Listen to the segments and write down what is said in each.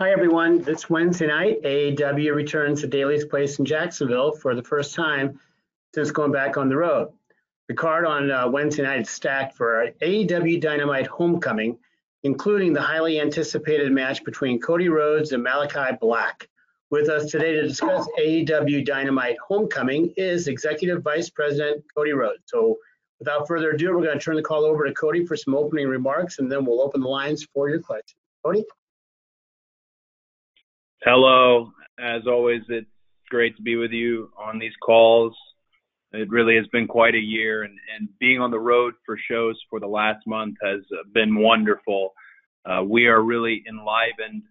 Hi, everyone. This Wednesday night, AEW returns to Daily's Place in Jacksonville for the first time since going back on the road. The card on uh, Wednesday night is stacked for AEW Dynamite Homecoming, including the highly anticipated match between Cody Rhodes and Malachi Black. With us today to discuss AEW Dynamite Homecoming is Executive Vice President Cody Rhodes. So, without further ado, we're going to turn the call over to Cody for some opening remarks, and then we'll open the lines for your questions. Cody? Hello. As always, it's great to be with you on these calls. It really has been quite a year, and, and being on the road for shows for the last month has been wonderful. Uh, we are really enlivened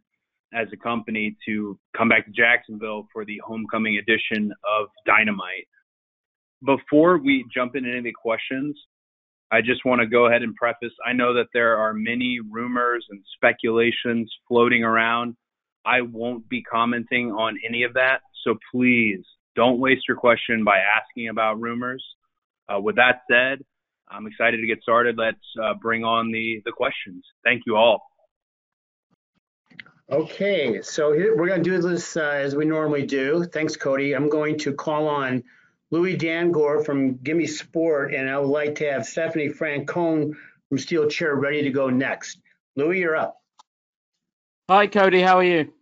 as a company to come back to Jacksonville for the homecoming edition of Dynamite. Before we jump into any questions, I just want to go ahead and preface I know that there are many rumors and speculations floating around I won't be commenting on any of that. So please don't waste your question by asking about rumors. Uh, with that said, I'm excited to get started. Let's uh, bring on the, the questions. Thank you all. Okay, so here, we're going to do this uh, as we normally do. Thanks, Cody. I'm going to call on Louis Dangoor from Gimme Sport, and I would like to have Stephanie Francone from Steel Chair ready to go next. Louis, you're up. Hi, Cody. How are you?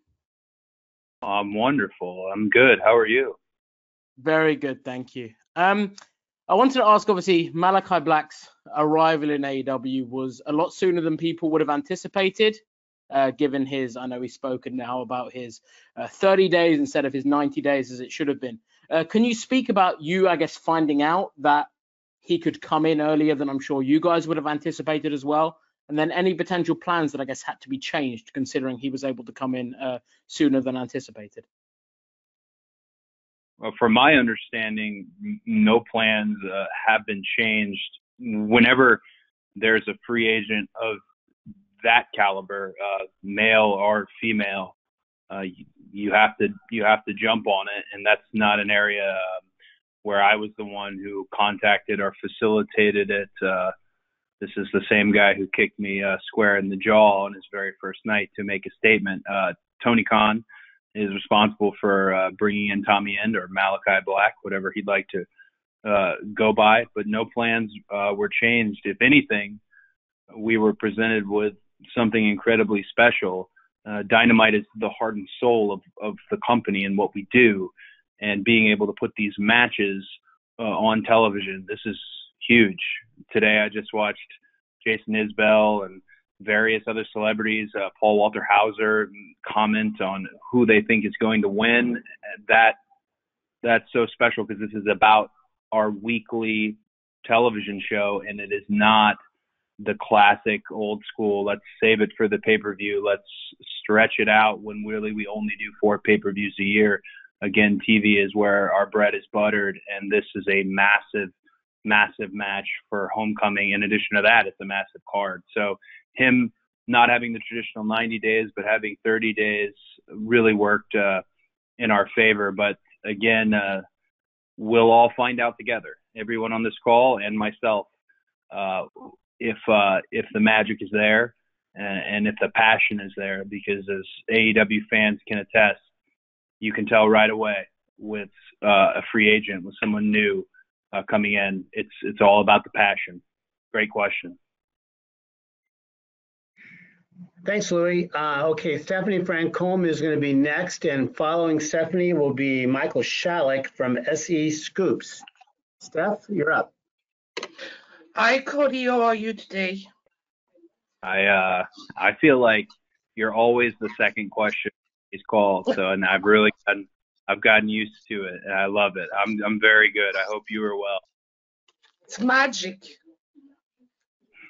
I'm wonderful. I'm good. How are you? Very good, thank you. Um, I wanted to ask, obviously, Malachi Black's arrival in AEW was a lot sooner than people would have anticipated, uh, given his, I know he's spoken now about his uh, 30 days instead of his 90 days as it should have been. Uh, can you speak about you, I guess, finding out that he could come in earlier than I'm sure you guys would have anticipated as well? And then any potential plans that I guess had to be changed considering he was able to come in uh, sooner than anticipated? Well, from my understanding, no plans uh, have been changed. Whenever there's a free agent of that caliber, uh, male or female, uh, you, you, have to you have to jump on it, and that's not an area uh, where I was the one who contacted or facilitated it uh, this is the same guy who kicked me uh, square in the jaw on his very first night to make a statement. Uh, Tony Khan is responsible for uh, bringing in Tommy End or Malachi Black, whatever he'd like to uh, go by. But no plans uh, were changed. If anything, we were presented with something incredibly special. Uh, Dynamite is the heart and soul of, of the company and what we do, and being able to put these matches on television. This is huge. Today I just watched Jason Isbell and various other celebrities, uh, Paul Walter Hauser, comment on who they think is going to win. That that's so special because this is about our weekly television show, and it is not the classic old school. Let's save it for the pay per view. Let's stretch it out when really we only do four pay per views a year. Again, TV is where our bread is buttered, and this is a massive, massive match for homecoming. In addition to that, it's a massive card. So him not having the traditional 90 days, but having 30 days really worked uh, in our favor. But again, uh, we'll all find out together, everyone on this call and myself, uh, if uh, if the magic is there and, and if the passion is there. Because as AEW fans can attest, you can tell right away with uh, a free agent, with someone new uh, coming in. It's it's all about the passion. Great question. Thanks, Louis. Uh, okay, Stephanie Francombe is going to be next, and following Stephanie will be Michael Shalik from SE Scoops. Steph, you're up. Hi, Cody. How are you today? I uh, I feel like you're always the second question is called, so and I've really gotten I've gotten used to it, and I love it. I'm I'm very good. I hope you are well. It's magic.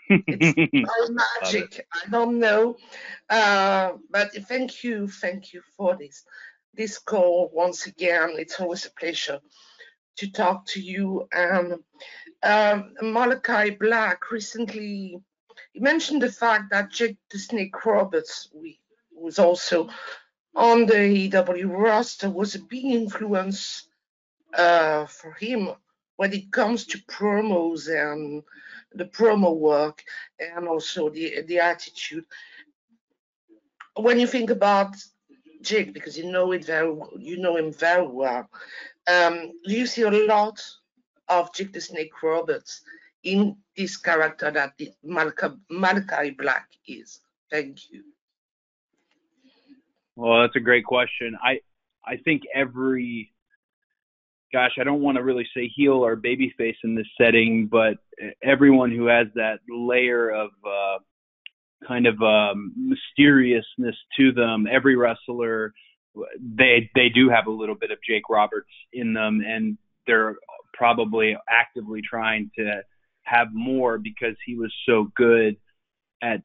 It's magic. I don't know. Uh, but thank you, thank you for this this call once again. It's always a pleasure to talk to you. And um, Malachi Black recently mentioned the fact that Jake the Snake Roberts, we, was also on the EW roster, was a big influence uh, for him when it comes to promos and the promo work and also the the attitude. When you think about Jake, because you know it very you know him very well, um, you see a lot of Jake the Snake Roberts in this character that Malachi Black is. Thank you. Well, that's a great question. I I think every gosh, I don't want to really say heel or babyface in this setting, but everyone who has that layer of uh, kind of um, mysteriousness to them, every wrestler, they they do have a little bit of Jake Roberts in them, and they're probably actively trying to have more because he was so good at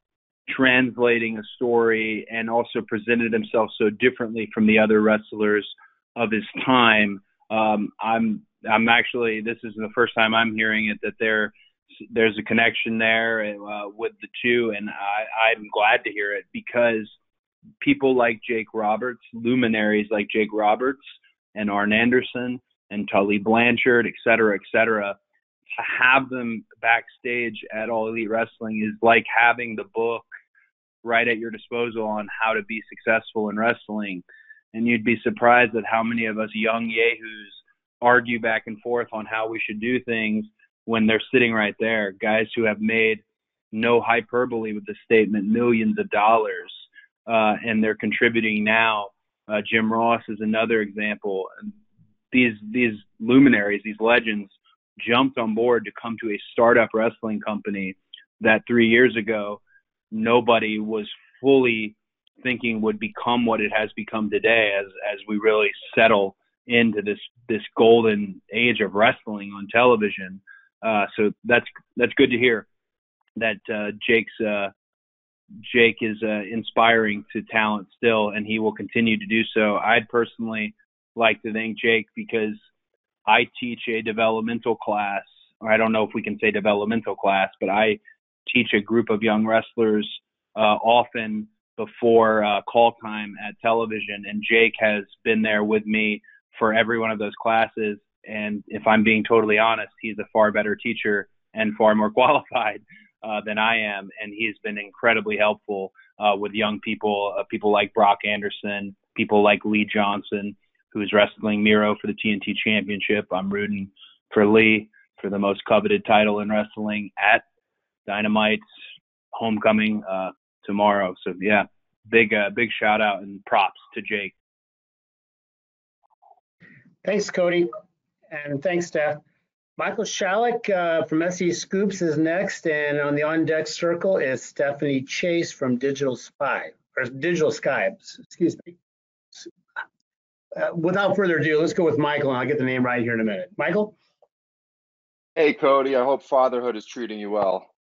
translating a story and also presented himself so differently from the other wrestlers of his time. Um, I'm I'm actually this is the first time I'm hearing it that there there's a connection there uh, with the two, and I, I'm glad to hear it because people like Jake Roberts, luminaries like Jake Roberts and Arn Anderson and Tully Blanchard, et cetera, et cetera, to have them backstage at All Elite Wrestling is like having the book right at your disposal on how to be successful in wrestling and you'd be surprised at how many of us young yahoos argue back and forth on how we should do things when they're sitting right there. Guys who have made no hyperbole with the statement millions of dollars, uh, and they're contributing now. Uh, Jim Ross is another example. These these luminaries, these legends, jumped on board to come to a startup wrestling company that three years ago nobody was fully thinking would become what it has become today as as we really settle into this this golden age of wrestling on television. Uh, so that's that's good to hear that uh, Jake's uh, Jake is uh, inspiring to talent still, and he will continue to do so. I'd personally like to thank Jake because I teach a developmental class, I don't know if we can say developmental class, but I teach a group of young wrestlers uh, often before uh, call time at television, and Jake has been there with me for every one of those classes. And if I'm being totally honest, he's a far better teacher and far more qualified uh, than I am, and he's been incredibly helpful uh, with young people, uh, people like Brock Anderson, people like Lee Johnson, who's wrestling Miro for the TNT Championship. I'm rooting for Lee for the most coveted title in wrestling at Dynamite's homecoming. Uh, tomorrow. So yeah, big uh, big shout out and props to Jake. Thanks, Cody, and thanks, Steph. Michael Shalik uh, from SE Scoops is next, and on the on deck circle is Stephanie Chase from Digital Spy or Digital Skypes. Excuse me. Uh, without further ado, let's go with Michael, and I'll get the name right here in a minute. Michael. Hey Cody, I hope fatherhood is treating you well.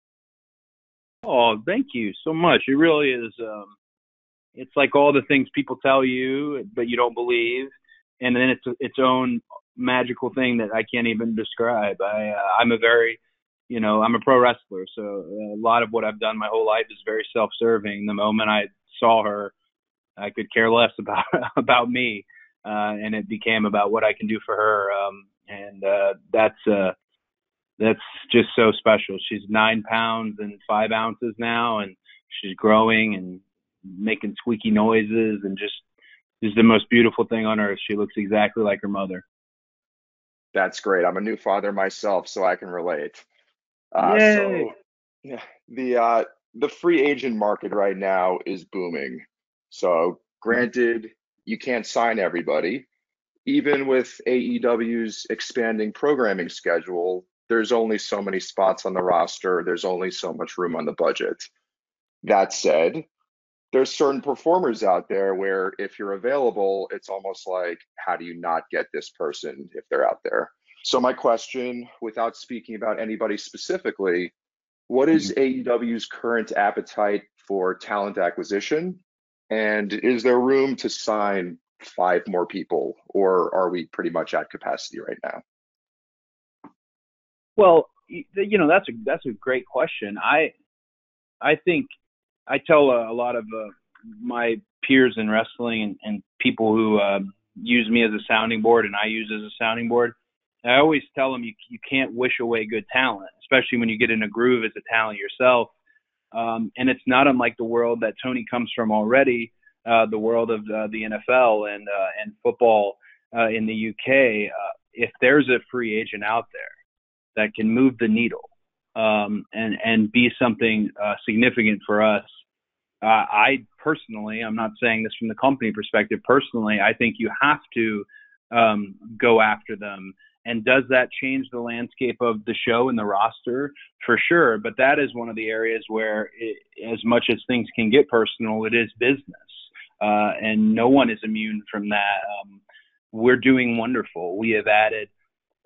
Oh, thank you so much. It really is. Um, it's like all the things people tell you, but you don't believe, and then it's its own magical thing that I can't even describe. I uh, I'm a very, you know, I'm a pro wrestler, so a lot of what I've done my whole life is very self-serving. The moment I saw her, I could care less about about me, uh, and it became about what I can do for her. Um, and uh, that's uh, that's just so special. She's nine pounds and five ounces now, and she's growing and making squeaky noises, and just is the most beautiful thing on earth. She looks exactly like her mother. That's great. I'm a new father myself, so I can relate. Uh, Yay. so yeah, the uh, the free agent market right now is booming. So granted, you can't sign everybody. Even with AEW's expanding programming schedule, there's only so many spots on the roster. There's only so much room on the budget. That said, there's certain performers out there where if you're available, it's almost like, how do you not get this person if they're out there? So, my question, without speaking about anybody specifically, what is mm-hmm. AEW's current appetite for talent acquisition? And is there room to sign five more people, or are we pretty much at capacity right now? Well, you know that's a that's a great question. I I think I tell a, a lot of uh, my peers in wrestling and, and people who uh, use me as a sounding board and I use as a sounding board. I always tell them you you can't wish away good talent, especially when you get in a groove as a talent yourself. Um, and it's not unlike the world that Tony comes from already, uh, the world of uh, the NFL and uh, and football uh, in the UK. Uh, if there's a free agent out there that can move the needle um, and and be something uh, significant for us, uh, I personally, I'm not saying this from the company perspective. Personally, I think you have to um, go after them. And does that change the landscape of the show and the roster? For sure. But that is one of the areas where, it, as much as things can get personal, it is business. Uh, and no one is immune from that. Um, we're doing wonderful. We have added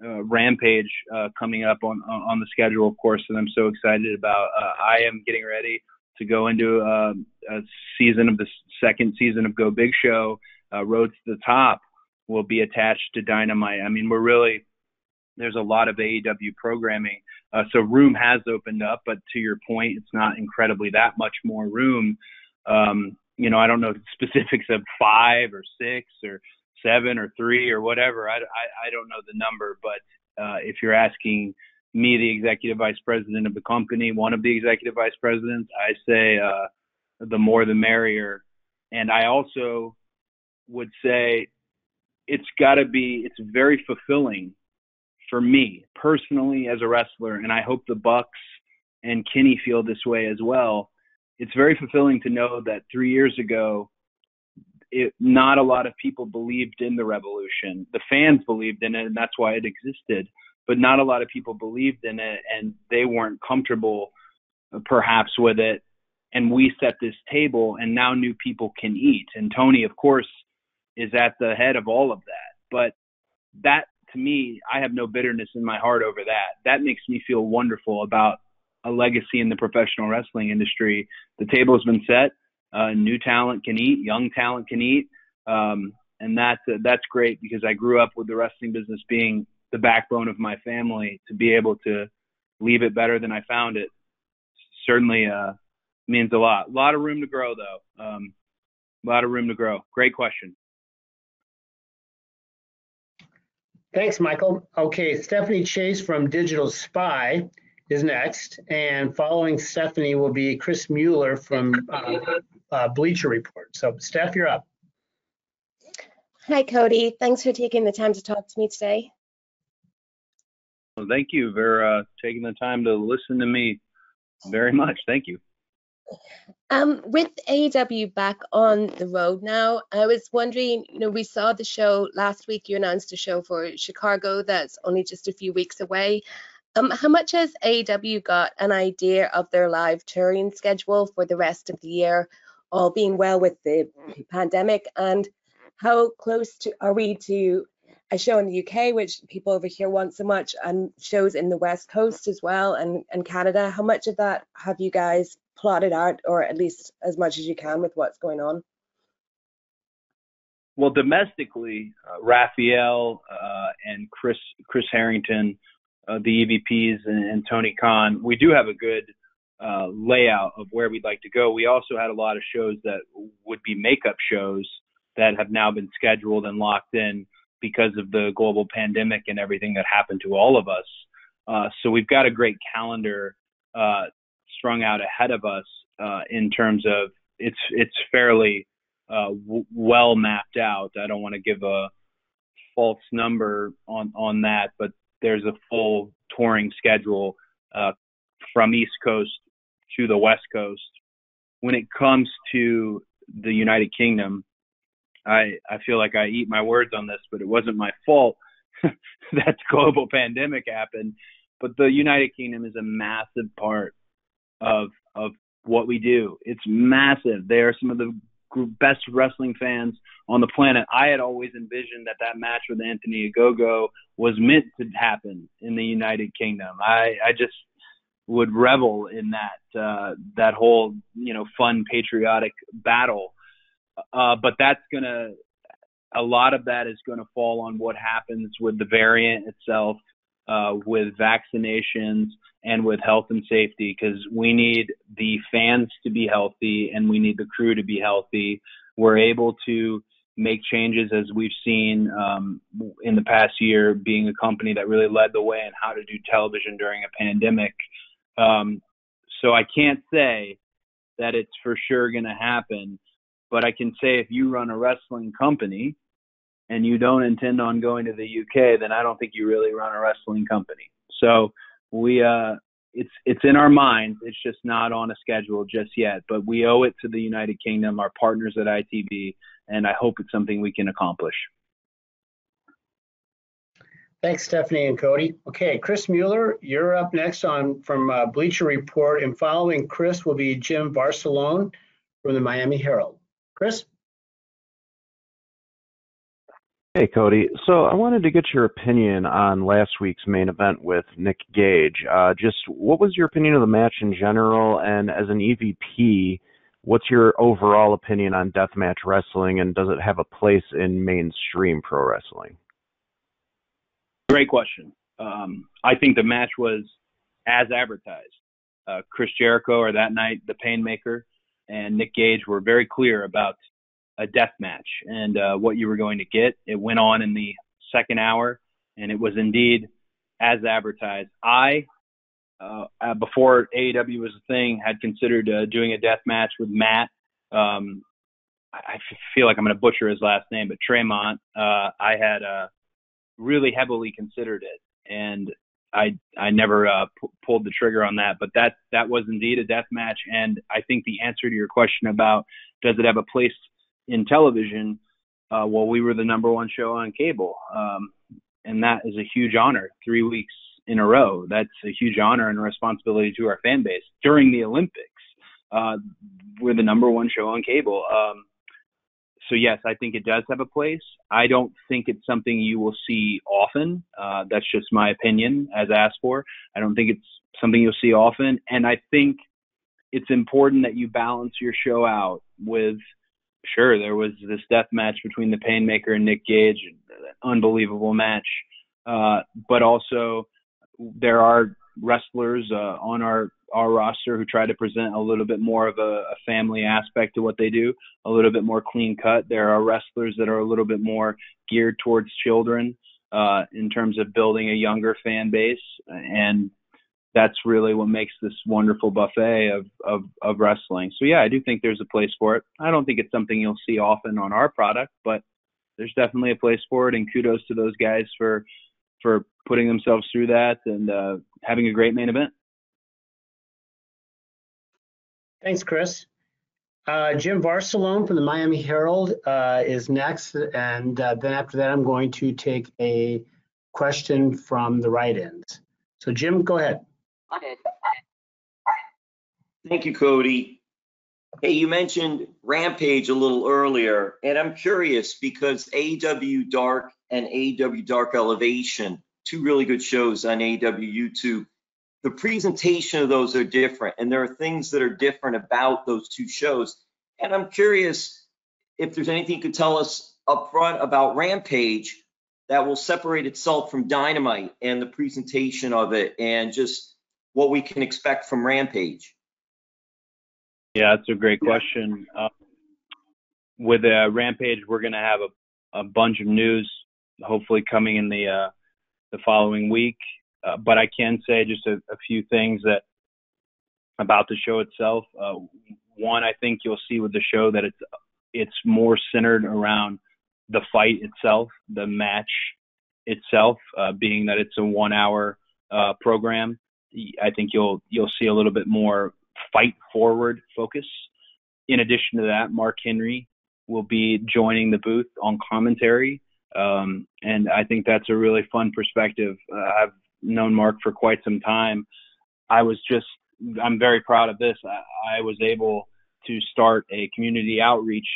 Rampage uh, coming up on on the schedule, of course, and I'm so excited about. Uh, I am getting ready to go into a, a season of the second season of Go Big Show. Uh, Road to the Top will be attached to Dynamite. I mean, we're really there's a lot of AEW programming, uh, so room has opened up. But to your point, it's not incredibly that much more room. Um, you know, I don't know specifics of five or six or seven or three or whatever. I, I, I don't know the number, but uh, if you're asking me, the executive vice president of the company, one of the executive vice presidents, I say uh, the more the merrier. And I also would say it's got to be, it's very fulfilling for me personally as a wrestler, and I hope the Bucks and Kenny feel this way as well. It's very fulfilling to know that three years ago, it, not a lot of people believed in the revolution. The fans believed in it, and that's why it existed but not a lot of people believed in it and they weren't comfortable uh, perhaps with it. And we set this table and now new people can eat. And tony of course is at the head of all of that. But that to me i have no bitterness in my heart over that. That makes me feel wonderful about a legacy in the professional wrestling industry. The table has been set uh, new talent can eat young talent can eat um, and that's uh, that's great because i grew up with the wrestling business being the backbone of my family to be able to leave it better than I found it certainly uh, means a lot. A lot of room to grow, though. Um, a lot of room to grow. Great question. Thanks, Michael. Okay, Stephanie Chase from Digital Spy is next, and following Stephanie will be Chris Mueller from uh, uh, Bleacher Report. So, Steph, you're up. Hi, Cody. Thanks for taking the time to talk to me today. Well, thank you for uh, taking the time to listen to me very much. Thank you. Um, with AEW back on the road now, I was wondering, you know, we saw the show last week. You announced a show for Chicago that's only just a few weeks away. Um, how much has AEW got an idea of their live touring schedule for the rest of the year, all being well with the pandemic? And how close to are we to a show in the UK, which people over here want so much, and shows in the West Coast as well, and, and Canada? How much of that have you guys plotted out, or at least as much as you can with what's going on? Well, domestically, uh, Rafael uh, and Chris Chris Harrington, uh, the EVPs, and, and, Tony Khan, we do have a good uh, layout of where we'd like to go. We also had a lot of shows that would be makeup shows that have now been scheduled and locked in because of the global pandemic and everything that happened to all of us. Uh, so we've got a great calendar uh, strung out ahead of us uh, in terms of it's it's fairly uh, w- well mapped out. I don't want to give a false number on on that, but there's a full touring schedule uh, from East Coast to the West Coast. When it comes to the United Kingdom, I I feel like I eat my words on this, but it wasn't my fault that global pandemic happened. But the United Kingdom is a massive part of of what we do. It's massive. They are some of the best wrestling fans on the planet. I had always envisioned that that match with Anthony Ogogo was meant to happen in the United Kingdom. I I just would revel in that uh, that whole you know fun patriotic battle. Uh, but that's gonna a lot of that is to fall on what happens with the variant itself uh, with vaccinations and with health and safety because we need the fans to be healthy and we need the crew to be healthy. We're able to make changes as we've seen um, in the past year, being a company that really led the way in how to do television during a pandemic. Um, so I can't say that it's for sure going to happen, but I can say if you run a wrestling company and you don't intend on going to the UK, then I don't think you really run a wrestling company. So we uh it's it's in our minds. It's just not on a schedule just yet. But we owe it to the United Kingdom, our partners at ITV, and I hope it's something we can accomplish. Thanks, Stephanie and Cody. Okay, Chris Mueller, you're up next on from uh, Bleacher Report, and following Chris will be Jim Varsallone from the Miami Herald. Chris. Hey, Cody. So I wanted to get your opinion on last week's main event with Nick Gage. Uh, just what was your opinion of the match in general? And as an EVP, what's your overall opinion on deathmatch wrestling? And does it have a place in mainstream pro wrestling? Great question. Um, I think the match was as advertised. Uh, Chris Jericho, or that night, the Painmaker, and Nick Gage were very clear about a death match and uh, what you were going to get. It went on in the second hour, and it was indeed as advertised. I, uh, uh before AEW was a thing, had considered uh, doing a death match with Matt. Um, I feel like I'm going to butcher his last name, but Tremont. Uh, I had uh, really heavily considered it, and I I never p- pulled the trigger on that. But that that was indeed a death match, and I think the answer to your question about does it have a place in television, uh, well, we were the number one show on cable, um, and that is a huge honor. Three weeks in a row, that's a huge honor and a responsibility to our fan base. During the Olympics, uh, we're the number one show on cable. Um, so yes, I think it does have a place. I don't think it's something you will see often. Uh, that's just my opinion, as asked for. I don't think it's something you'll see often, and I think it's important that you balance your show out with sure, there was this death match between the Painmaker and Nick Gage, unbelievable match. Uh, but also, there are wrestlers uh, on our our roster who try to present a little bit more of a, a family aspect to what they do, a little bit more clean cut. There are wrestlers that are a little bit more geared towards children uh, in terms of building a younger fan base, and that's really what makes this wonderful buffet of, of, of wrestling. So yeah, I do think there's a place for it. I don't think it's something you'll see often on our product, but there's definitely a place for it. And kudos to those guys for for putting themselves through that and uh, having a great main event. Thanks, Chris. Uh, Jim Varsallone from the Miami Herald uh, is next, and uh, then after that, I'm going to take a question from the right end. So, Jim, go ahead. Thank you, Cody. Hey, you mentioned Rampage a little earlier, and I'm curious because AW Dark and AW Dark Elevation, two really good shows on AEW YouTube, the presentation of those are different, and there are things that are different about those two shows. And I'm curious if there's anything you could tell us up front about Rampage that will separate itself from Dynamite and the presentation of it, and just what we can expect from Rampage. Yeah, that's a great question. Uh, with uh, Rampage, we're going to have a, a bunch of news, hopefully coming in the uh, the following week. Uh, but I can say just a, a, few things that about the show itself. Uh, one, I think you'll see with the show that it's it's more centered around the fight itself, the match itself, uh, being that it's a one-hour program. I think you'll you'll see a little bit more fight forward focus. In addition to that, Mark Henry will be joining the booth on commentary. Um, and I think that's a really fun perspective. Uh, I've known Mark for quite some time. I was just, I'm very proud of this. I, I was able to start a community outreach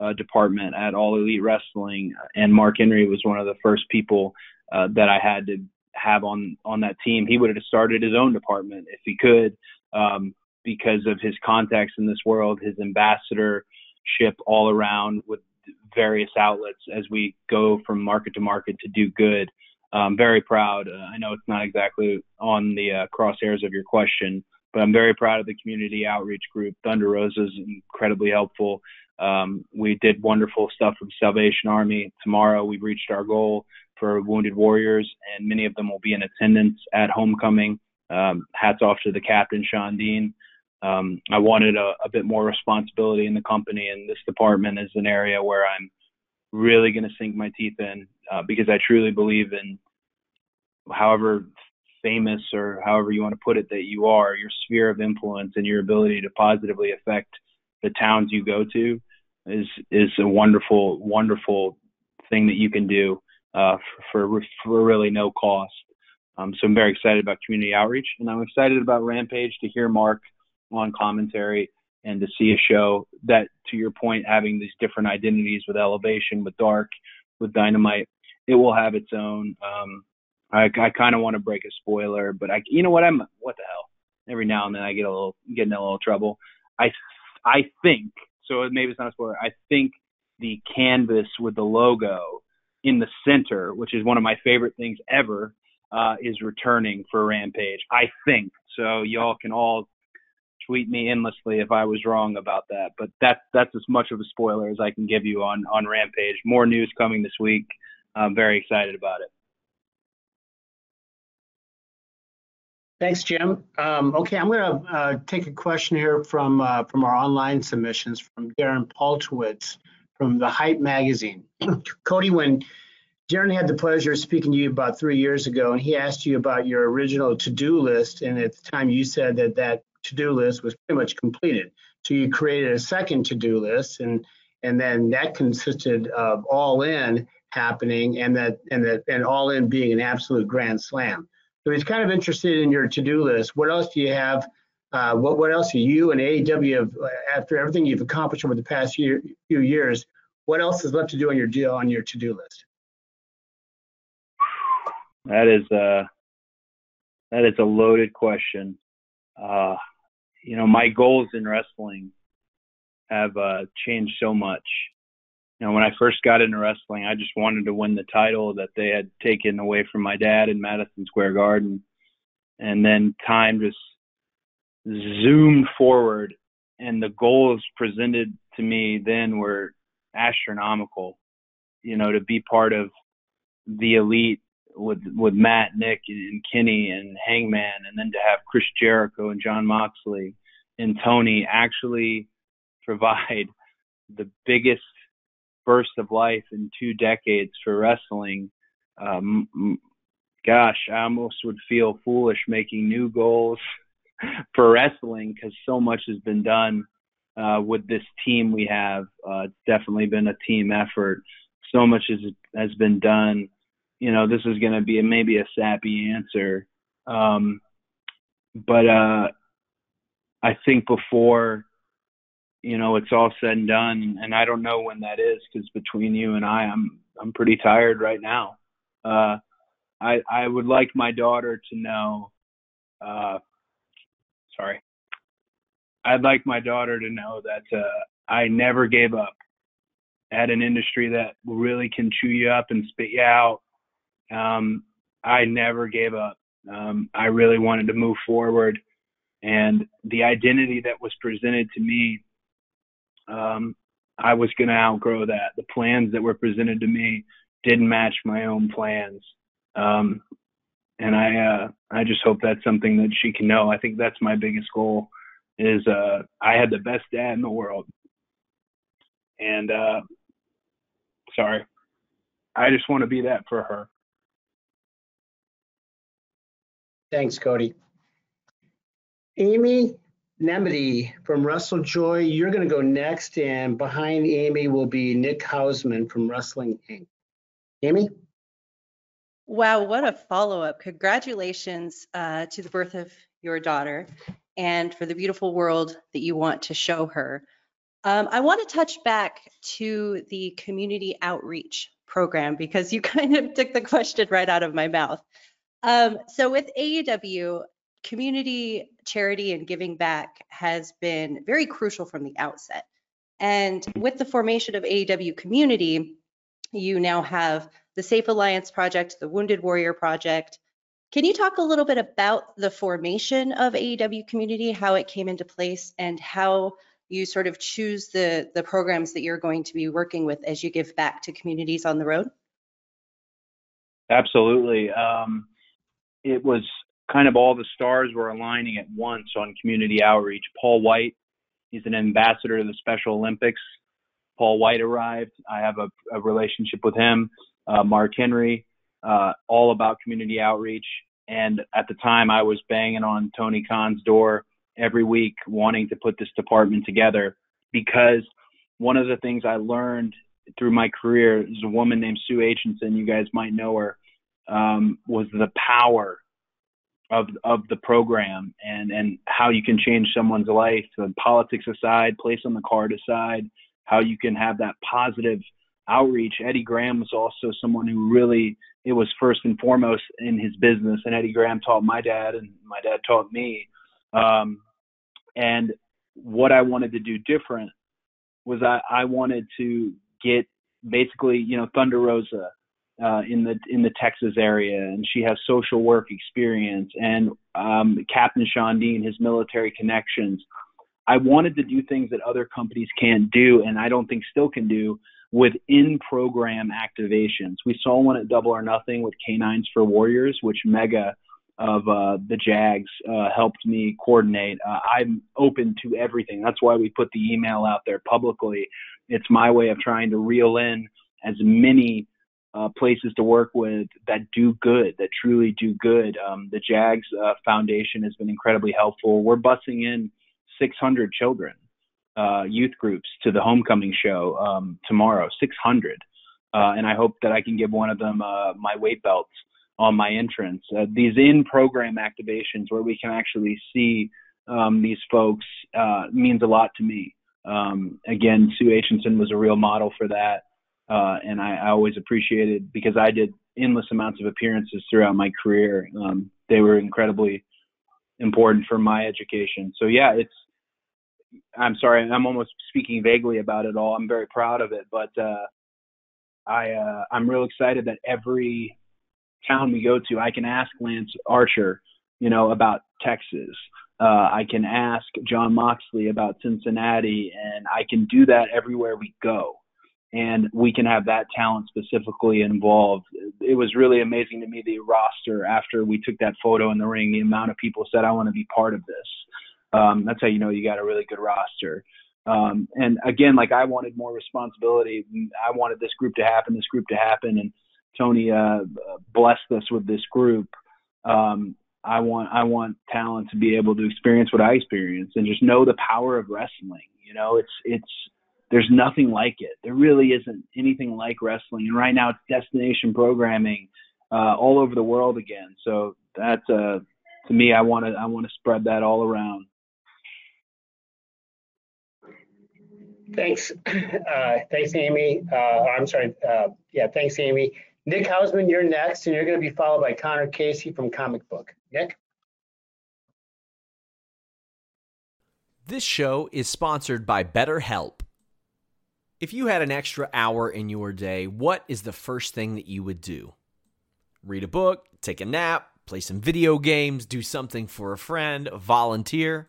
uh, department at All Elite Wrestling, and Mark Henry was one of the first people uh, that I had to have on on that team. He would have started his own department if he could, um, because of his contacts in this world, his ambassadorship all around with various outlets as we go from market to market to do good. I'm very proud. Uh, I know it's not exactly on the uh, crosshairs of your question, but I'm very proud of the community outreach group. Thunder Rosa is incredibly helpful. Um, we did wonderful stuff with Salvation Army. Tomorrow we've reached our goal for Wounded Warriors, and many of them will be in attendance at homecoming. Um, hats off to the captain, Shawn Dean um, I wanted a, a, bit more responsibility in the company, and this department is an area where I'm really going to sink my teeth in uh, because I truly believe in however famous or however you want to put it that you are, your sphere of influence and your ability to positively affect the towns you go to is is a wonderful, wonderful thing that you can do uh, for, for, really no cost. Um, so I'm very excited about community outreach, and I'm excited about Rampage to hear Mark on commentary and to see a show that, to your point, having these different identities with Elevation, with Dark, with Dynamite, it will have its own. Um, I, I kind of want to break a spoiler, but I, you know what? I'm what the hell. Every now and then I get a little get in a little trouble. I I think so. Maybe it's not a spoiler. I think the canvas with the logo in the center, which is one of my favorite things ever, uh, is returning for Rampage. I think so. Y'all can all tweet me endlessly if I was wrong about that. But that's that's as much of a spoiler as I can give you on on Rampage. More news coming this week. I'm very excited about it. Thanks, Jim. Um, okay, I'm going to uh, take a question here from uh, from our online submissions from Darren Paltrowitz from the Hype magazine. Cody, when Darren had the pleasure of speaking to you about three years ago, and he asked you about your original to-do list, and at the time you said that that to-do list was pretty much completed. So you created a second to-do list, and and then that consisted of all in happening, and that and that and all in being an absolute grand slam. So he's kind of interested in your to-do list. What else do you have? Uh, what what else do you and AEW have after everything you've accomplished over the past year, few years? What else is left to do on your deal on your to-do list? That is uh that is a loaded question. Uh, you know, my goals in wrestling have uh, changed so much. You know, when I first got into wrestling, I just wanted to win the title that they had taken away from my dad in Madison Square Garden. And then time just zoomed forward, and the goals presented to me then were astronomical. You know, to be part of the elite with with Matt, Nick, and Kenny and Hangman, and then to have Chris Jericho and Jon Moxley and Tony actually provide the biggest burst of life in two decades for wrestling. Um, gosh, I almost would feel foolish making new goals for wrestling because so much has been done uh, with this team we have. Uh, it's definitely been a team effort. So much has has been done. You know, this is going to be a, maybe a sappy answer, um, but uh, I think before you know it's all said and done, and I don't know when that is because between you and I, I'm I'm pretty tired right now. Uh, I I would like my daughter to know. Uh, sorry. I'd like my daughter to know that uh, I never gave up at an industry that really can chew you up and spit you out. Um, I never gave up. Um, I really wanted to move forward, and the identity that was presented to me, um, I was going to outgrow that. The plans that were presented to me didn't match my own plans. Um, and I uh, I just hope that's something that she can know. I think that's my biggest goal is uh, I had the best dad in the world, and uh, sorry, I just want to be that for her. Thanks, Cody. Amy Nemedy from Russell Joy, you're going to go next, and behind Amy will be Nick Hausman from Wrestling Inc. Amy? Wow, what a follow up. Congratulations uh, to the birth of your daughter and for the beautiful world that you want to show her. Um, I want to touch back to the community outreach program because you kind of took the question right out of my mouth. Um, so, with AEW, community charity and giving back has been very crucial from the outset. And with the formation of AEW community, you now have the Safe Alliance Project, the Wounded Warrior Project. Can you talk a little bit about the formation of AEW community, how it came into place, and how you sort of choose the, the programs that you're going to be working with as you give back to communities on the road? Absolutely. Um, it was kind of all the stars were aligning at once on community outreach. Paul White, he's an ambassador to the Special Olympics. Paul White arrived. I have a, a relationship with him. Uh, Mark Henry, uh, all about community outreach. And at the time, I was banging on Tony Khan's door every week, wanting to put this department together because one of the things I learned through my career is a woman named Sue Aitchison. You guys might know her. Um, was the power of of the program and and how you can change someone's life. So politics aside, place on the card aside, how you can have that positive outreach. Eddie Graham was also someone who really it was first and foremost in his business, and Eddie Graham taught my dad, and my dad taught me. Um, and what I wanted to do different was I, I wanted to get basically, you know, Thunder Rosa uh, in the in the Texas area, and she has social work experience, and um, Captain Shawn Dean, his military connections. I wanted to do things that other companies can't do, and I don't think still can do with in-program activations. We saw one at Double or Nothing with Canines for Warriors, which Mega of uh, the Jags uh, helped me coordinate. Uh, I'm open to everything. That's why we put the email out there publicly. It's my way of trying to reel in as many uh, places to work with that do good, that truly do good. Um, the Jags uh, Foundation has been incredibly helpful. We're busing in 600 children, uh, youth groups to the homecoming show um, tomorrow, 600. Uh, and I hope that I can give one of them uh, my weight belts on my entrance. Uh, these in-program activations where we can actually see um, these folks uh, means a lot to me. Um, again, Sue Aitchison was a real model for that, uh, and I, I, always appreciated because I did endless amounts of appearances throughout my career. Um, they were incredibly important for my education. So yeah, it's I'm sorry, I'm almost speaking vaguely about it all. I'm very proud of it, but uh, I uh, I'm real excited that every town we go to, I can ask Lance Archer, you know, about Texas. Uh, I can ask Jon Moxley about Cincinnati, and I can do that everywhere we go. And we can have that talent specifically involved. It was really amazing to me the roster after we took that photo in the ring. The amount of people said, "I want to be part of this." Um, that's how you know you got a really good roster. Um, and again, like I wanted more responsibility. I wanted this group to happen, this group to happen, and Tony uh, blessed us with this group. Um, I want I want talent to be able to experience what I experience and just know the power of wrestling. You know, it's it's there's nothing like it. There really isn't anything like wrestling. And right now it's destination programming uh, all over the world again. So that's uh to me I want to I want to spread that all around. Thanks, uh, thanks, Amy. Uh, I'm sorry. Uh, yeah, thanks, Amy. Nick Hausman, you're next, and you're going to be followed by Connor Casey from Comic Book. Nick. This show is sponsored by BetterHelp. If you had an extra hour in your day, what is the first thing that you would do? Read a book, take a nap, play some video games, do something for a friend, volunteer.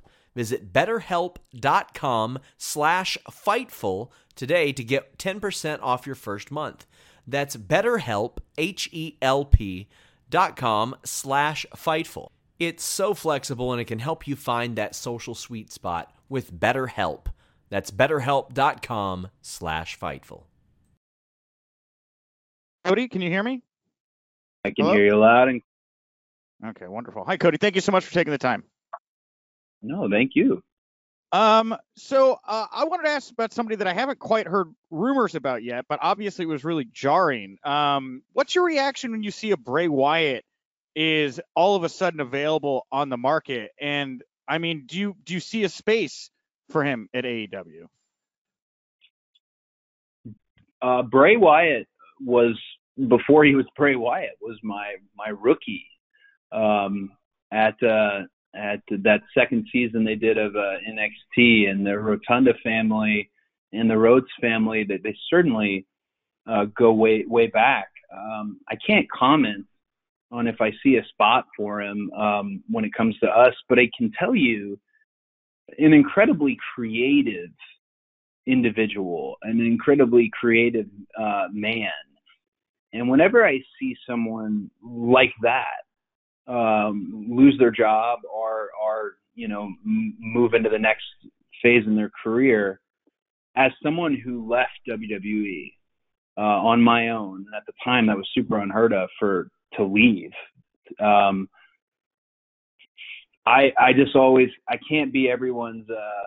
Visit betterhelp.com slash Fightful today to get 10% off your first month. That's betterhelp, H-E-L-P dot com slash Fightful. It's so flexible and it can help you find that social sweet spot with BetterHelp. That's betterhelp.com slash Fightful. Cody, can you hear me? I can Hello? hear you loud and Okay, wonderful. Hi, Cody. Thank you so much for taking the time. No, thank you. Um, so uh, I wanted to ask about somebody that I haven't quite heard rumors about yet, but obviously it was really jarring. Um, what's your reaction when you see a Bray Wyatt is all of a sudden available on the market? And I mean, do you do you see a space for him at AEW? Uh, Bray Wyatt was before he was Bray Wyatt was my my rookie um, at uh, at that second season they did of uh, NXT and the Rotunda family and the Rhodes family that they certainly uh, go way way back. Um, I can't comment on if I see a spot for him um, when it comes to us, but I can tell you an incredibly creative individual, an incredibly creative uh, man. And whenever I see someone like that um, lose their job or, or you know, m- move into the next phase in their career, as someone who left WWE uh, on my own, at the time that was super unheard of for to leave. Um, I I just always I can't be everyone's uh,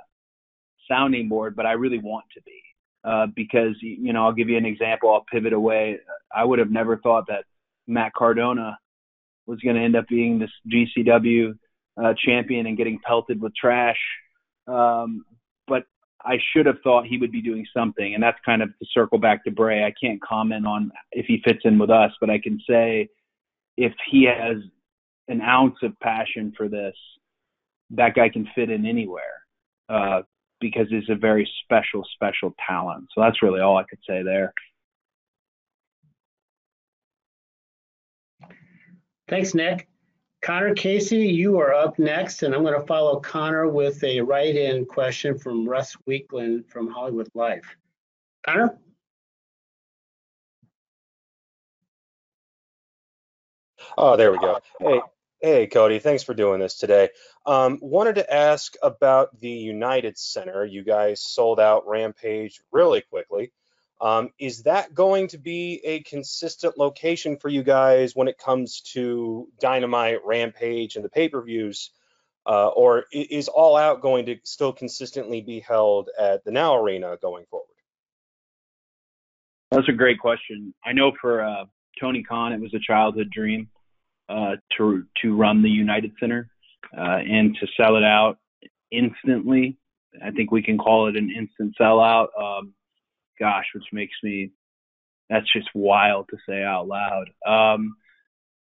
sounding board, but I really want to be uh, because you know I'll give you an example. I'll pivot away. I would have never thought that Matt Cardona was going to end up being this GCW uh, champion and getting pelted with trash. Um, but I should have thought he would be doing something, and that's kind of to circle back to Bray. I can't comment on if he fits in with us, but I can say if he has an ounce of passion for this, that guy can fit in anywhere uh, because he's a very special, special talent. So that's really all I could say there. Thanks, Nick. Connor Casey, you are up next, and I'm going to follow Connor with a write-in question from Russ Weekland from Hollywood Life. Connor? Oh, there we go. Hey, hey, Cody. Thanks for doing this today. Um, wanted to ask about the United Center. You guys sold out Rampage really quickly. Um, is that going to be a consistent location for you guys when it comes to Dynamite, Rampage, and the pay-per-views? Uh, or is All Out going to still consistently be held at the Now Arena going forward? That's a great question. I know for uh, Tony Khan, it was a childhood dream uh, to to run the United Center. uh, and to sell it out instantly. I think we can call it an instant sellout. Um, gosh, which makes me that's just wild to say out loud. Um,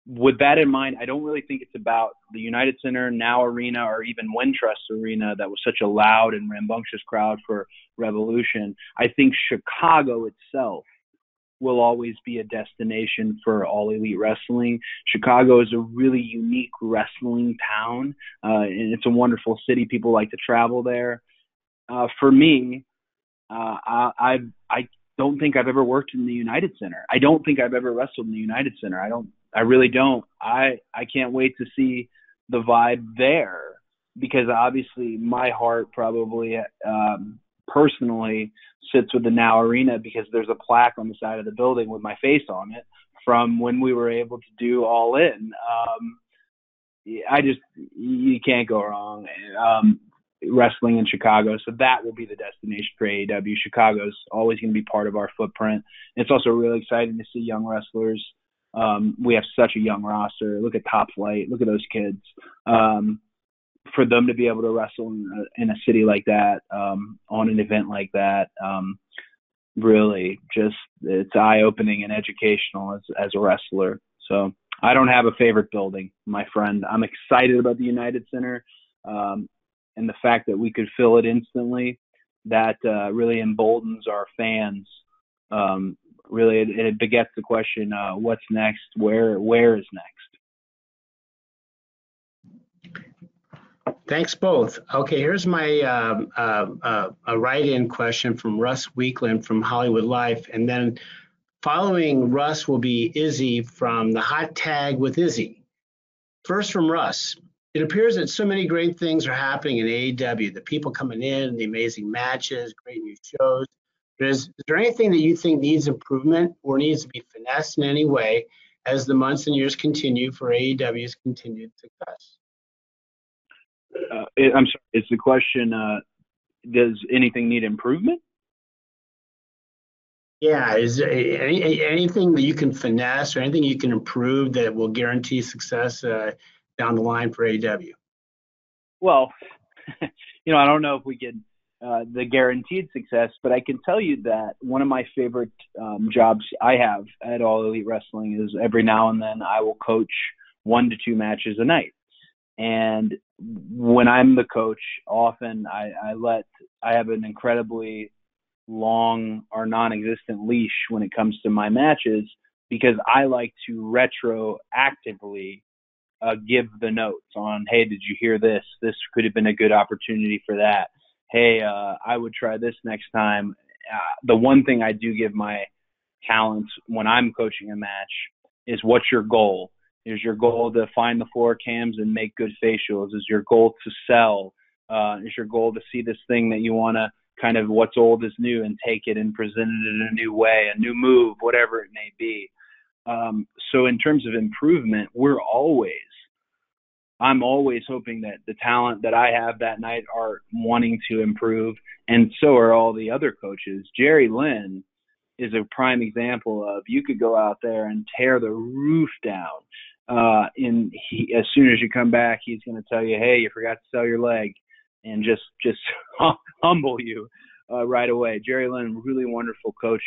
with that in mind, I don't really think it's about the United Center, Now Arena, or even Wintrust Arena that was such a loud and rambunctious crowd for Revolution. I think Chicago itself will always be a destination for all elite wrestling. Chicago is a really unique wrestling town, uh, and it's a wonderful city. People like to travel there. Uh, for me, uh, I, I I don't think I've ever worked in the United Center. I don't think I've ever wrestled in the United Center. I don't. I really don't. I I can't wait to see the vibe there because obviously my heart probably um, personally sits with the Now Arena because there's a plaque on the side of the building with my face on it from when we were able to do All In. Um, I just you can't go wrong. Um, wrestling in Chicago, so that will be the destination for AEW. Chicago's always going to be part of our footprint. It's also really exciting to see young wrestlers. Um, we have such a young roster. Look at Top Flight. Look at those kids. Um, for them to be able to wrestle in a, in a city like that, um, on an event like that, um, really just it's eye opening and educational as as a wrestler. So I don't have a favorite building, my friend. I'm excited about the United Center, um, and the fact that we could fill it instantly. That uh, really emboldens our fans. Um, really, it, it begets the question: uh, What's next? Where Where is next? Thanks both. Okay, here's my um, uh, uh, a write-in question from Russ Weekland from Hollywood Life, and then following Russ will be Izzy from the Hot Tag with Izzy. First from Russ. It appears that so many great things are happening in AEW. The people coming in, the amazing matches, great new shows. But is, is there anything that you think needs improvement or needs to be finessed in any way as the months and years continue for AEW's continued success? uh, I'm sorry, is the question, uh, does anything need improvement? Yeah, is any, anything that you can finesse or anything you can improve that will guarantee success uh, down the line for AW? Well, you know, I don't know if we get uh, the guaranteed success, but I can tell you that one of my favorite um, jobs I have at All Elite Wrestling is every now and then I will coach one to two matches a night. And when I'm the coach, often I, I let I have an incredibly long or non-existent leash when it comes to my matches because I like to retroactively uh, give the notes on, hey, did you hear this? This could have been a good opportunity for that. Hey, uh, I would try this next time. Uh, the one thing I do give my talents when I'm coaching a match is what's your goal? Is your goal to find the floor cams and make good facials? Is your goal to sell? Uh, is your goal to see this thing that you want to kind of what's old is new and take it and present it in a new way, a new move, whatever it may be. Um, so in terms of improvement, we're always, I'm always hoping that the talent that I have that night are wanting to improve, and so are all the other coaches. Jerry Lynn is a prime example of you could go out there and tear the roof down uh, and he, as soon as you come back, he's going to tell you, "Hey, you forgot to sell your leg," and just just humble you uh, right away. Jerry Lynn, really wonderful coach.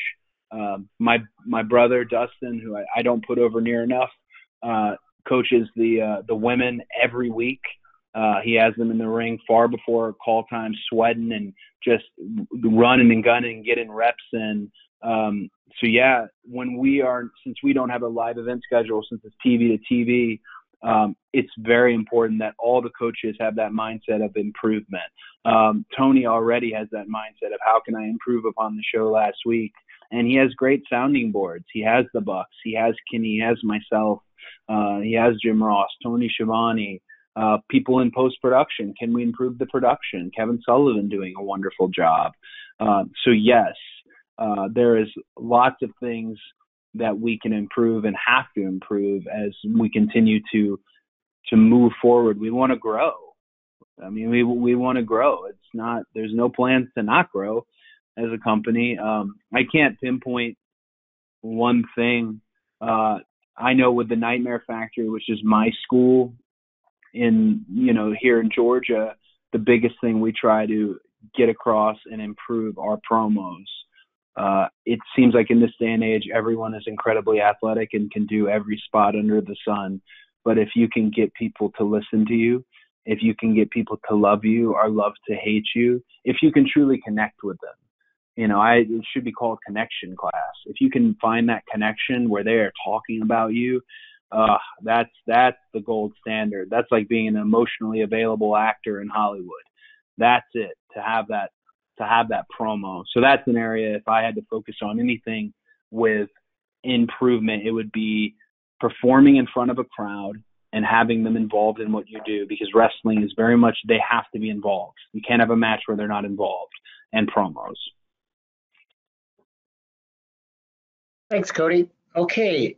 Um, my my brother Dustin, who I, I don't put over near enough, uh, coaches the uh, the women every week. Uh, he has them in the ring far before call time, sweating and just running and gunning, and getting reps in. Um, so yeah, when we are since we don't have a live event schedule, since it's TV to TV, um, it's very important that all the coaches have that mindset of improvement. Um, Tony already has that mindset of how can I improve upon the show last week, and he has great sounding boards. He has the Bucks, he has Kenny, he has myself, uh, he has Jim Ross, Tony Schiavone. Uh, people in post production, can we improve the production? Kevin Sullivan doing a wonderful job. Uh, so yes, uh, there is lots of things that we can improve and have to improve as we continue to to move forward. We want to grow. I mean, we we want to grow. It's not there's no plans to not grow as a company. Um, I can't pinpoint one thing. Uh, I know with the Nightmare Factory, which is my school, in you know here in Georgia, the biggest thing we try to get across and improve our promos. Uh, it seems like in this day and age, everyone is incredibly athletic and can do every spot under the sun. But if you can get people to listen to you, if you can get people to love you or love to hate you, if you can truly connect with them, you know, I it should be called connection class. If you can find that connection where they are talking about you, uh, that's that's the gold standard. That's like being an emotionally available actor in Hollywood. That's it to have that to have that promo. So that's an area if I had to focus on anything with improvement, it would be performing in front of a crowd and having them involved in what you do because wrestling is very much they have to be involved. You can't have a match where they're not involved and promos. Thanks, Cody. Okay.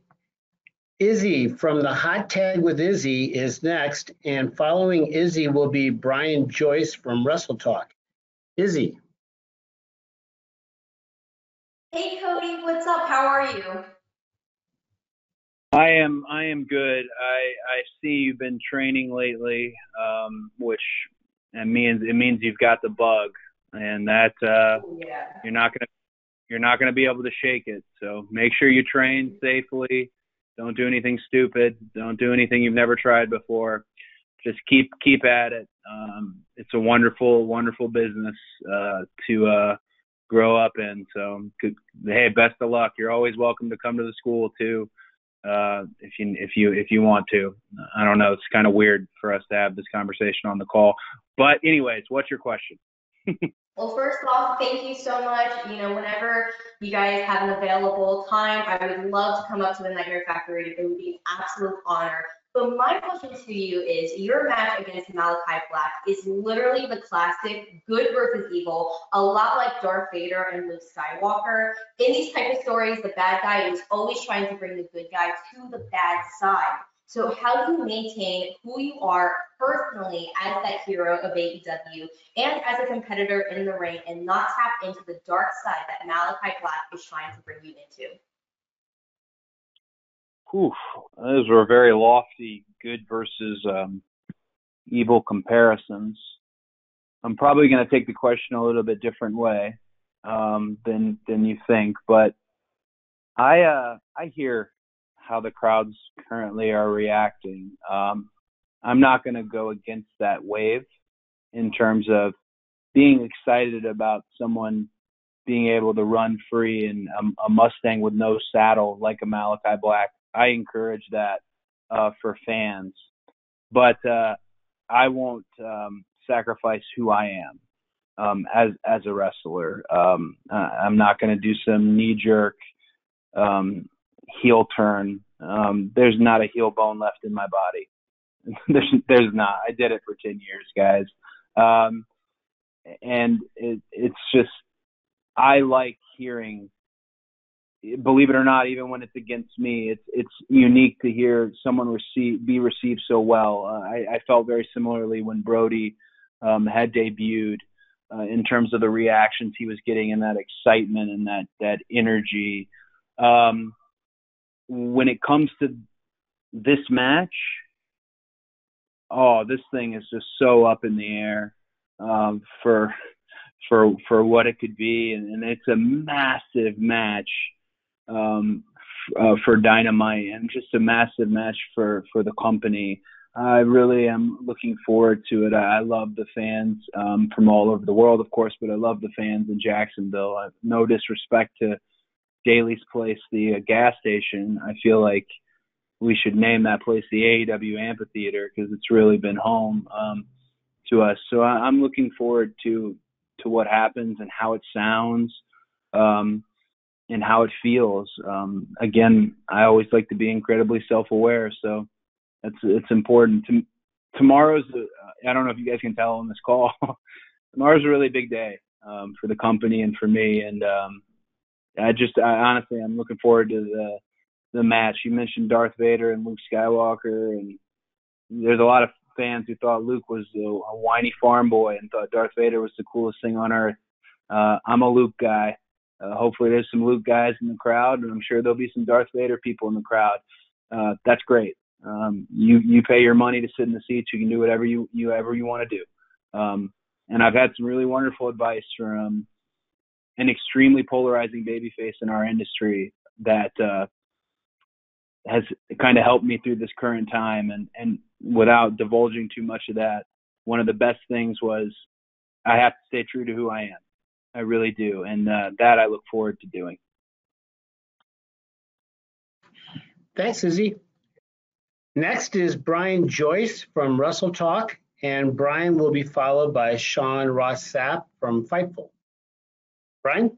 Izzy from the Hot Tag with Izzy is next, and following Izzy will be Brian Joyce from Wrestle Talk. Izzy. Hey Cody, what's up? How are you? I am I am good. I I see you've been training lately, um, which it means it means you've got the bug, and that uh, yeah. you're not gonna you're not gonna be able to shake it. So make sure you train safely. Don't do anything stupid. Don't do anything you've never tried before. Just keep keep at it. Um, it's a wonderful wonderful business uh, to uh, grow up in. So good, hey, best of luck. You're always welcome to come to the school too uh, if you if you if you want to. I don't know. It's kind of weird for us to have this conversation on the call. But anyways, what's your question? Well, first off, thank you so much. You know, whenever you guys have an available time, I would love to come up to the Nightmare Factory. It would be an absolute honor. But my question to you is your match against Malakai Black is literally the classic good versus evil, a lot like Darth Vader and Luke Skywalker. In these type of stories, the bad guy is always trying to bring the good guy to the bad side. So how do you maintain who you are personally as that hero of AEW and as a competitor in the ring and not tap into the dark side that Malakai Black is trying to bring you into? Oof, those were very lofty good versus um, evil comparisons. I'm probably going to take the question a little bit different way um, than than you think, but I uh, I hear how the crowds currently are reacting. Um, I'm not going to go against that wave in terms of being excited about someone being able to run free in a, a Mustang with no saddle like a Malakai Black. I encourage that uh, for fans, but uh, I won't um, sacrifice who I am um, as as a wrestler. Um, I'm not going to do some knee jerk um, heel turn. Um, there's not a heel bone left in my body. there's there's not. I did it for ten years, guys. Um, and it, it's just I like hearing. Believe it or not, even when it's against me, it's it's unique to hear someone receive be received so well. Uh, I, I felt very similarly when Brodie um, had debuted, uh, in terms of the reactions he was getting and that excitement and that that energy. Um, when it comes to this match, oh, this thing is just so up in the air um, for for for what it could be, and, and it's a massive match um, f- uh, for Dynamite, and just a massive match for for the company. I really am looking forward to it. I love the fans um, from all over the world, of course, but I love the fans in Jacksonville. I, no disrespect to Daily's Place, the uh, gas station. I feel like we should name that place the AEW Amphitheater because it's really been home um, to us. So I, I'm looking forward to to what happens and how it sounds um, and how it feels. Um, again, I always like to be incredibly self-aware, so it's it's important. To, tomorrow's I don't know if you guys can tell on this call. tomorrow's a really big day um, for the company and for me, and um, I just I, honestly I'm looking forward to the the match. You mentioned Darth Vader and Luke Skywalker, and there's a lot of fans who thought Luke was a, a whiny farm boy and thought Darth Vader was the coolest thing on earth. Uh, I'm a Luke guy. Uh, hopefully, there's some Luke guys in the crowd, and I'm sure there'll be some Darth Vader people in the crowd. Uh, that's great. Um, you you pay your money to sit in the seats. You can do whatever you you ever you want to do. Um, and I've had some really wonderful advice from an extremely polarizing babyface in our industry that uh, has kind of helped me through this current time. And and without divulging too much of that, one of the best things was I have to stay true to who I am. I really do, and uh, that I look forward to doing. Thanks, Izzy. Next is Brian Joyce from Wrestle Talk, and Brian will be followed by Sean Ross Sapp from Fightful. Brian?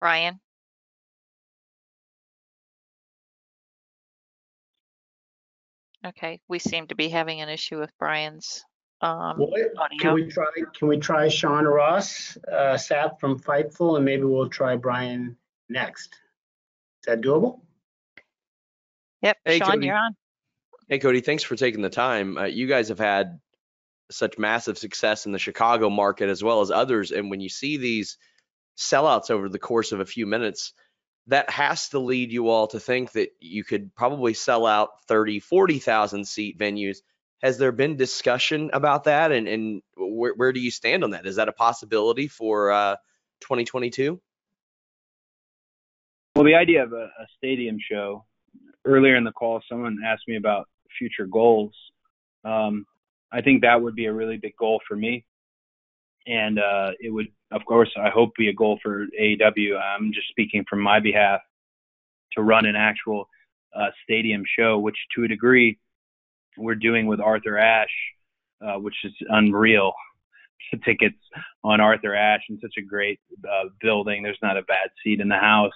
Brian? Okay, we seem to be having an issue with Brian's um, Well, Can audio. we try, can we try Sean Ross uh, Sapp from Fightful, and maybe we'll try Brian next? Is that doable? Yep, Hey, Sean, Cody. you're on. Hey, Cody, thanks for taking the time. Uh, you guys have had such massive success in the Chicago market as well as others. And when you see these sellouts over the course of a few minutes, that has to lead you all to think that you could probably sell out 30, 40,000 seat venues. Has there been discussion about that? And, and where, where do you stand on that? Is that a possibility for uh, 2022? Well, the idea of a, a stadium show. Earlier in the call, someone asked me about future goals. Um, I think that would be a really big goal for me, and uh, it would, of course, I hope be a goal for AEW. I'm just speaking from my behalf to run an actual uh, stadium show, which to a degree we're doing with Arthur Ashe, uh, which is unreal. Tickets on Arthur Ashe in such a great uh, building. There's not a bad seat in the house.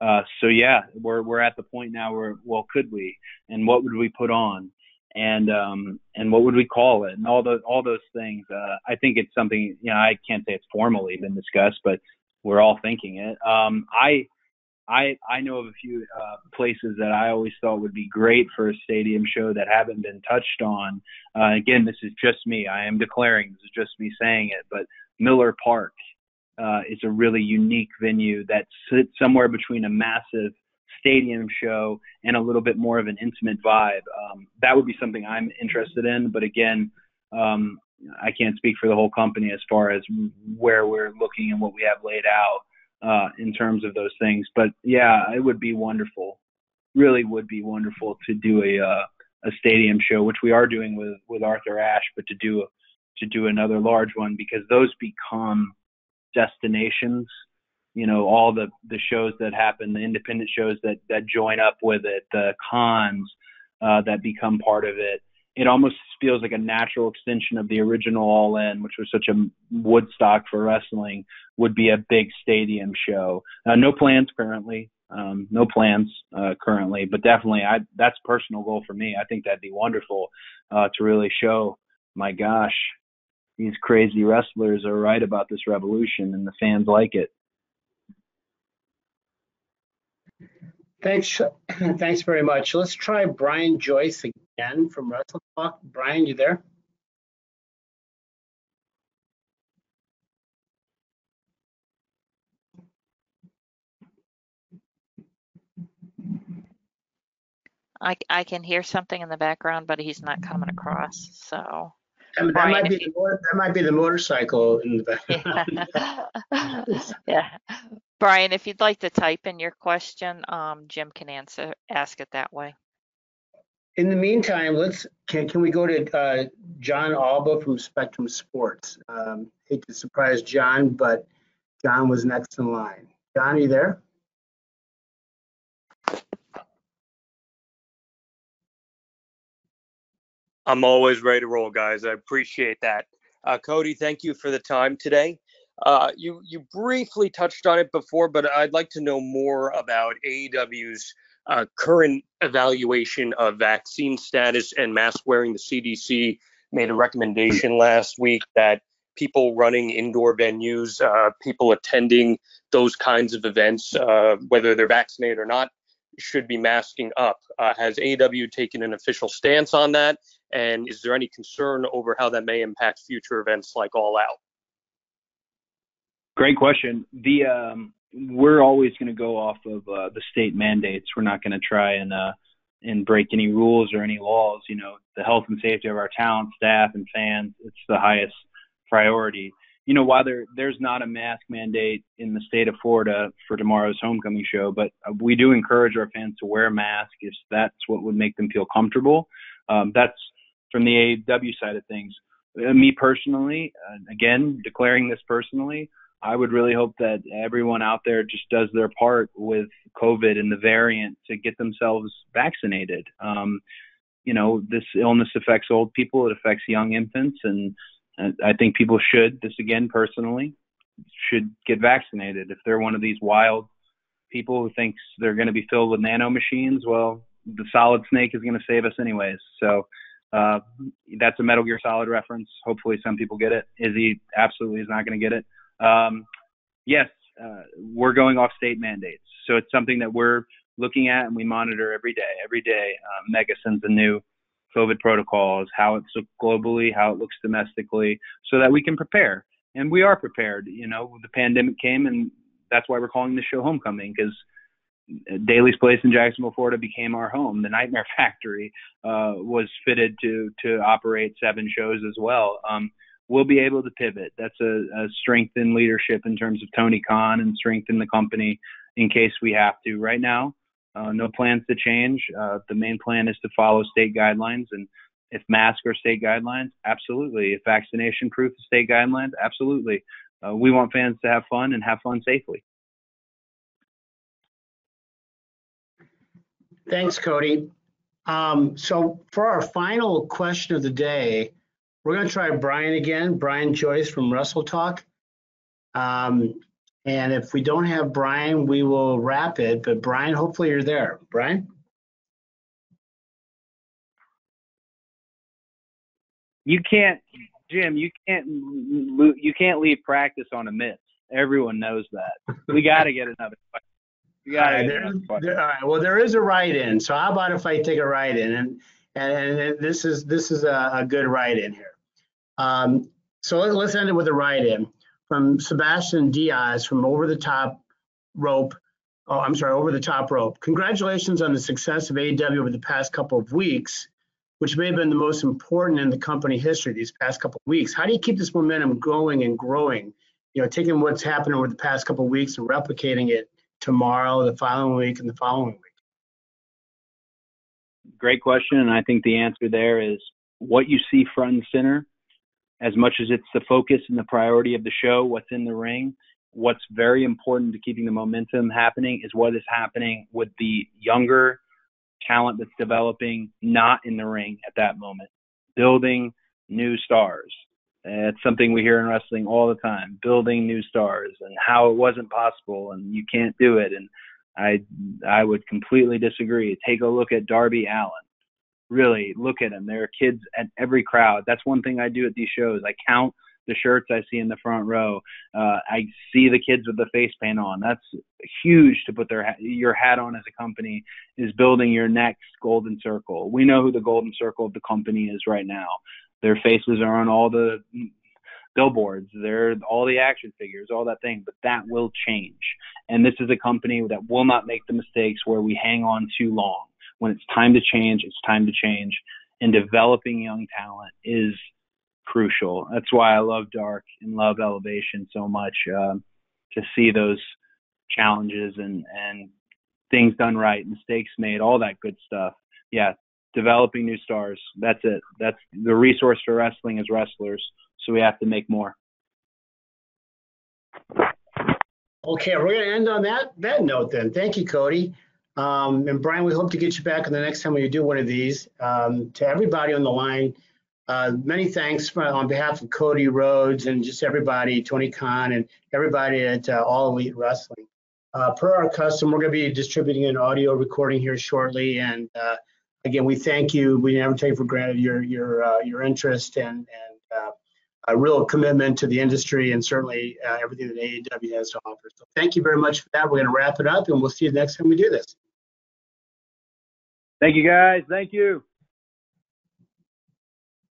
Uh, so yeah, we're we're at the point now where well, could we, and what would we put on, and um, and what would we call it, and all those all those things. Uh, I think it's something you know I can't say it's formally been discussed, but we're all thinking it. Um, I I I know of a few uh, places that I always thought would be great for a stadium show that haven't been touched on. Uh, again, this is just me. I am declaring this is just me saying it, but Miller Park uh, is a really unique venue that sits somewhere between a massive stadium show and a little bit more of an intimate vibe. Um, that would be something I'm interested in, but again, um, I can't speak for the whole company as far as where we're looking and what we have laid out uh, in terms of those things. But yeah, it would be wonderful. Really would be wonderful to do a uh, a stadium show, which we are doing with with Arthur Ashe, but to do to do another large one because those become destinations. You know, all the the shows that happen, the independent shows that that join up with it, the cons uh, that become part of it. It almost feels like a natural extension of the original All In, which was such a Woodstock for wrestling, would be a big stadium show. Uh, no plans currently, um, no plans uh, currently, but definitely, I that's personal goal for me. I think that'd be wonderful uh, to really show. My gosh, these crazy wrestlers are right about this revolution, and the fans like it. Thanks, thanks very much. Let's try Brian Joyce again from Wrestle Talk. Brian, you there? I, I can hear something in the background, but he's not coming across. So, that Brian, might be the that might be the motorcycle in the background. yeah, Brian, if you'd like to type in your question, um, Jim can answer ask it that way. In the meantime, let's can can we go to uh, John Alba from Spectrum Sports? Um, hate to surprise John, but John was next in line. John, are you there? I'm always ready to roll, guys. I appreciate that. Uh, Cody, thank you for the time today. Uh, you you briefly touched on it before, but I'd like to know more about AEW's uh, current evaluation of vaccine status and mask wearing. The CDC made a recommendation last week that people running indoor venues, uh, people attending those kinds of events, uh, whether they're vaccinated or not, should be masking up. Uh, has AEW taken an official stance on that? And is there any concern over how that may impact future events like All Out? Great question. The um, we're always going to go off of uh, the state mandates. We're not going to try and uh, and break any rules or any laws. You know, the health and safety of our talent, staff, and fans. It's the highest priority. You know, while there there's not a mask mandate in the state of Florida for tomorrow's homecoming show, but uh, we do encourage our fans to wear a mask if that's what would make them feel comfortable. Um, that's from the AW side of things. Uh, me personally, uh, again, declaring this personally, I would really hope that everyone out there just does their part with COVID and the variant to get themselves vaccinated. Um, you know, this illness affects old people, it affects young infants, and I think people should, this again personally, should get vaccinated. If they're one of these wild people who thinks they're going to be filled with nano machines, well, the solid snake is going to save us anyways. So uh, that's a Metal Gear Solid reference. Hopefully, some people get it. Izzy absolutely is not going to get it. Um, yes, uh, we're going off state mandates. So it's something that we're looking at and we monitor every day. Every day, uh, Megha sends a new COVID protocols, how it's globally, how it looks domestically, so that we can prepare. And we are prepared. You know, the pandemic came, and that's why we're calling this show Homecoming because Daily's Place in Jacksonville, Florida, became our home. The Nightmare Factory uh, was fitted to to operate seven shows as well. Um, we'll be able to pivot. That's a, a strength in leadership in terms of Tony Khan and strength in the company in case we have to. Right now, uh, no plans to change. Uh, the main plan is to follow state guidelines. And if masks are state guidelines, absolutely. If vaccination proof is state guidelines, absolutely. Uh, we want fans to have fun and have fun safely. Thanks, Cody. Um, so for our final question of the day, we're going to try Brian again, Brian Joyce from Wrestle Talk. Um, and if we don't have Brian, we will wrap it. But Brian, hopefully you're there. Brian? You can't, Jim. You can't. You can't leave practice on a miss. Everyone knows that. We got to get another. We got to get another. There, all right. Well, there is a write-in. So how about if I take a write-in and and, and this is this is a, a good write-in here. Um, so let, us end it with a write-in from Sebastian Diaz from Over the Top Rope. Oh, I'm sorry, Over the Top Rope. Congratulations on the success of AEW over the past couple of weeks, which may have been the most important in the company history these past couple of weeks. How do you keep this momentum going and growing? You know, taking what's happened over the past couple of weeks and replicating it tomorrow, the following week, and the following week. Great question, and I think the answer there is what you see front and center as much as it's the focus and the priority of the show, what's in the ring, what's very important to keeping the momentum happening is what is happening with the younger talent that's developing not in the ring at that moment, building new stars. It's something we hear in wrestling all the time, building new stars and how it wasn't possible and you can't do it. And I I would completely disagree. Take a look at Darby Allin really look at them. There are kids at every crowd. That's one thing I do at these shows. I count the shirts I see in the front row. Uh, I see the kids with the face paint on. That's huge to put their your hat on as a company is building your next golden circle. We know who the golden circle of the company is right now. Their faces are on all the billboards. They're all the action figures, all that thing. But that will change. And this is a company that will not make the mistakes where we hang on too long when it's time to change, it's time to change. And developing young talent is crucial. That's why I love Dark and love Elevation so much. Uh, to see those challenges and and things done right, mistakes made, all that good stuff. Yeah, developing new stars. That's it. That's the resource for wrestling as wrestlers. So we have to make more. Okay, we're going to end on that that note then. Thank you, Cody. Um, and Brian, we hope to get you back on the next time we do one of these. Um, to everybody on the line, uh, many thanks for, on behalf of Cody Rhodes and just everybody, Tony Khan, and everybody at uh, All Elite Wrestling. Uh, per our custom, we're going to be distributing an audio recording here shortly. And uh, again, we thank you. We never take for granted your your uh, your interest and and uh, a real commitment to the industry and certainly everything that AEW has to offer. So thank you very much for that. We're going to wrap it up, and we'll see you next time we do this. Thank you guys. Thank you.